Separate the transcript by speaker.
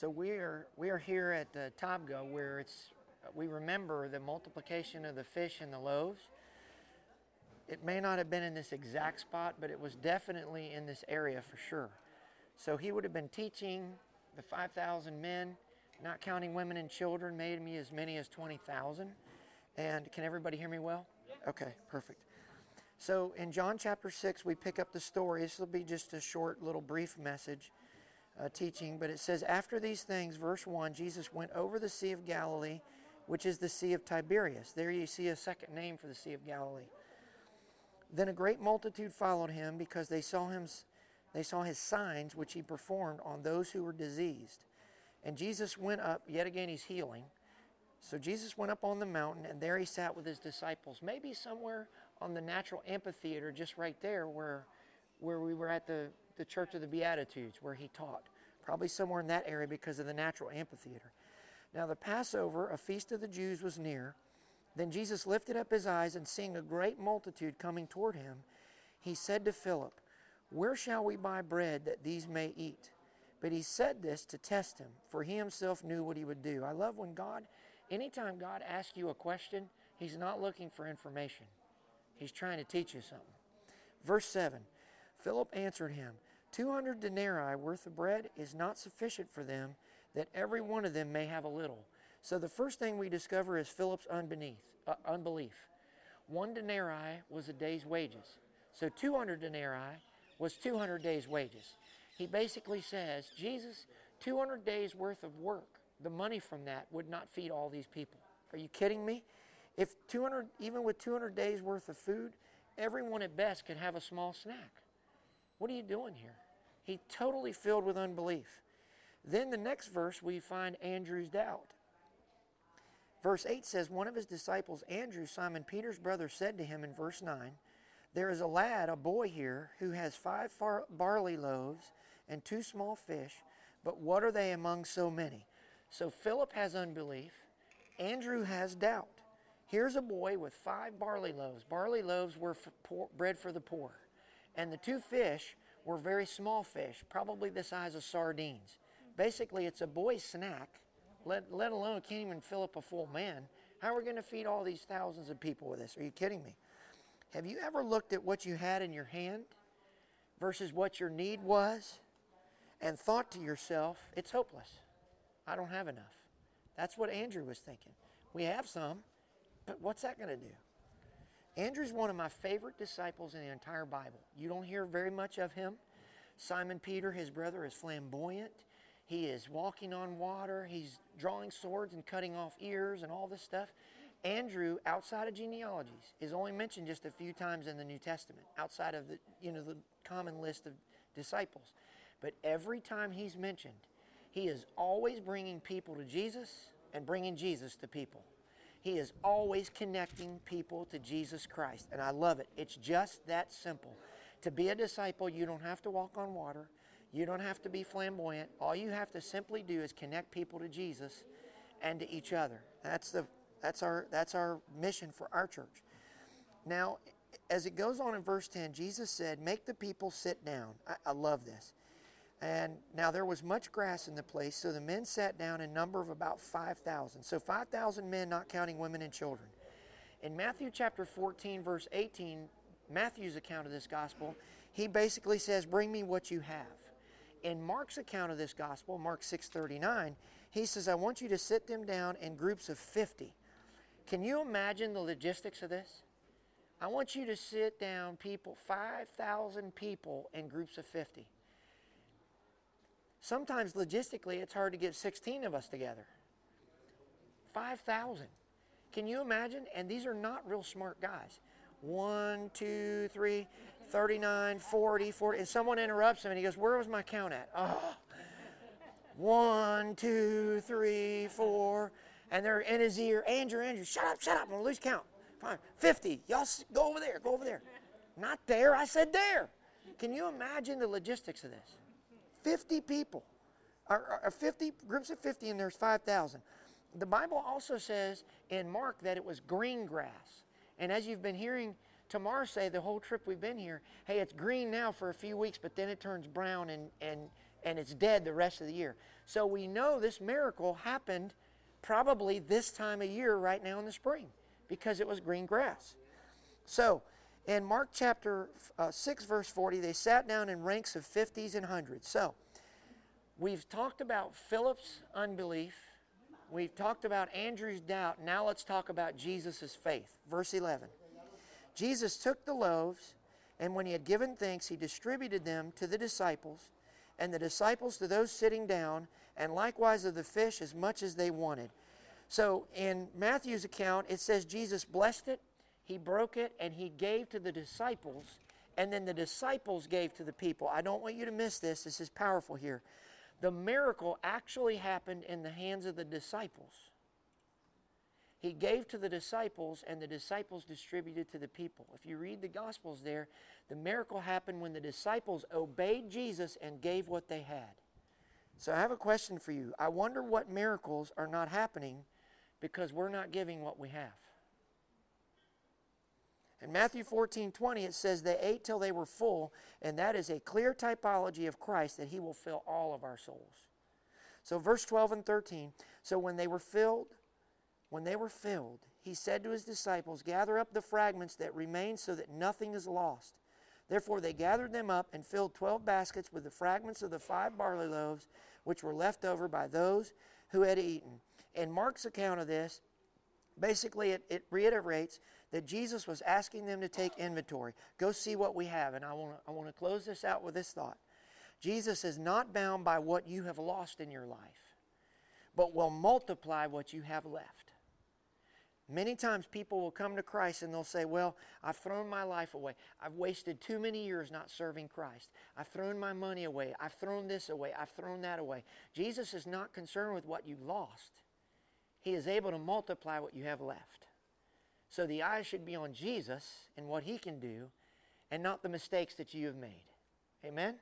Speaker 1: So we are we are here at the Tabgha where it's we remember the multiplication of the fish and the loaves. It may not have been in this exact spot, but it was definitely in this area for sure. So he would have been teaching the 5,000 men, not counting women and children, made me as many as 20,000. And can everybody hear me well? Okay, perfect. So in John chapter 6, we pick up the story. This will be just a short, little, brief message uh, teaching, but it says, After these things, verse 1, Jesus went over the Sea of Galilee, which is the Sea of Tiberias. There you see a second name for the Sea of Galilee. Then a great multitude followed him because they saw him they saw his signs which he performed on those who were diseased. And Jesus went up, yet again he's healing. So Jesus went up on the mountain and there he sat with his disciples, maybe somewhere on the natural amphitheater just right there where where we were at the, the Church of the Beatitudes, where he taught. Probably somewhere in that area because of the natural amphitheater. Now the Passover, a feast of the Jews, was near. Then Jesus lifted up his eyes and seeing a great multitude coming toward him, he said to Philip, Where shall we buy bread that these may eat? But he said this to test him, for he himself knew what he would do. I love when God, anytime God asks you a question, he's not looking for information, he's trying to teach you something. Verse 7 Philip answered him, Two hundred denarii worth of bread is not sufficient for them, that every one of them may have a little. So the first thing we discover is Philip's unbeneath, uh, unbelief. One denarii was a day's wages. So 200 denarii was 200 days' wages. He basically says, Jesus, 200 days worth of work, the money from that would not feed all these people. Are you kidding me? If 200, even with 200 days worth of food, everyone at best could have a small snack. What are you doing here? He totally filled with unbelief. Then the next verse, we find Andrew's doubt. Verse 8 says, One of his disciples, Andrew, Simon Peter's brother, said to him in verse 9, There is a lad, a boy here, who has five far- barley loaves and two small fish, but what are they among so many? So Philip has unbelief, Andrew has doubt. Here's a boy with five barley loaves. Barley loaves were for poor, bread for the poor. And the two fish were very small fish, probably the size of sardines. Basically, it's a boy's snack, let, let alone can't even fill up a full man. How are we going to feed all these thousands of people with this? Are you kidding me? Have you ever looked at what you had in your hand versus what your need was and thought to yourself, it's hopeless? I don't have enough. That's what Andrew was thinking. We have some, but what's that going to do? Andrew's one of my favorite disciples in the entire Bible. You don't hear very much of him. Simon Peter, his brother, is flamboyant. He is walking on water. He's drawing swords and cutting off ears and all this stuff. Andrew, outside of genealogies, is only mentioned just a few times in the New Testament, outside of the you know the common list of disciples. But every time he's mentioned, he is always bringing people to Jesus and bringing Jesus to people. He is always connecting people to Jesus Christ. And I love it. It's just that simple. To be a disciple, you don't have to walk on water. You don't have to be flamboyant. All you have to simply do is connect people to Jesus and to each other. That's the that's our that's our mission for our church. Now, as it goes on in verse 10, Jesus said, Make the people sit down. I, I love this. And now there was much grass in the place, so the men sat down in number of about 5,000. So 5,000 men, not counting women and children. In Matthew chapter 14, verse 18, Matthew's account of this gospel, he basically says, Bring me what you have. In Mark's account of this gospel, Mark 6:39, he says, I want you to sit them down in groups of 50. Can you imagine the logistics of this? I want you to sit down people, 5,000 people in groups of 50. Sometimes logistically, it's hard to get 16 of us together. 5,000. Can you imagine? And these are not real smart guys. One, two, three, 39, 40, 40. And someone interrupts him and he goes, Where was my count at? Oh. One, two, three, four. And they're in his ear, Andrew, Andrew, shut up, shut up. I'm going to lose count. Fine. 50. Y'all go over there, go over there. Not there. I said there. Can you imagine the logistics of this? 50 people, or, or 50 groups of 50, and there's 5,000. The Bible also says in Mark that it was green grass. And as you've been hearing Tamar say the whole trip we've been here, hey, it's green now for a few weeks, but then it turns brown and, and, and it's dead the rest of the year. So we know this miracle happened probably this time of year right now in the spring because it was green grass. So in Mark chapter uh, 6, verse 40, they sat down in ranks of 50s and hundreds. So we've talked about Philip's unbelief. We've talked about Andrew's doubt. Now let's talk about Jesus' faith. Verse 11. Jesus took the loaves, and when he had given thanks, he distributed them to the disciples, and the disciples to those sitting down, and likewise of the fish as much as they wanted. So in Matthew's account, it says Jesus blessed it, he broke it, and he gave to the disciples, and then the disciples gave to the people. I don't want you to miss this. This is powerful here. The miracle actually happened in the hands of the disciples. He gave to the disciples, and the disciples distributed to the people. If you read the Gospels there, the miracle happened when the disciples obeyed Jesus and gave what they had. So I have a question for you. I wonder what miracles are not happening because we're not giving what we have. In Matthew 14 20, it says, They ate till they were full, and that is a clear typology of Christ that He will fill all of our souls. So, verse 12 and 13 So when they were filled, when they were filled, He said to His disciples, Gather up the fragments that remain so that nothing is lost. Therefore they gathered them up and filled twelve baskets with the fragments of the five barley loaves which were left over by those who had eaten. In Mark's account of this, basically it, it reiterates that Jesus was asking them to take inventory. Go see what we have. And I want to I want to close this out with this thought. Jesus is not bound by what you have lost in your life, but will multiply what you have left. Many times people will come to Christ and they'll say, Well, I've thrown my life away. I've wasted too many years not serving Christ. I've thrown my money away. I've thrown this away. I've thrown that away. Jesus is not concerned with what you lost, He is able to multiply what you have left. So the eyes should be on Jesus and what He can do and not the mistakes that you have made. Amen?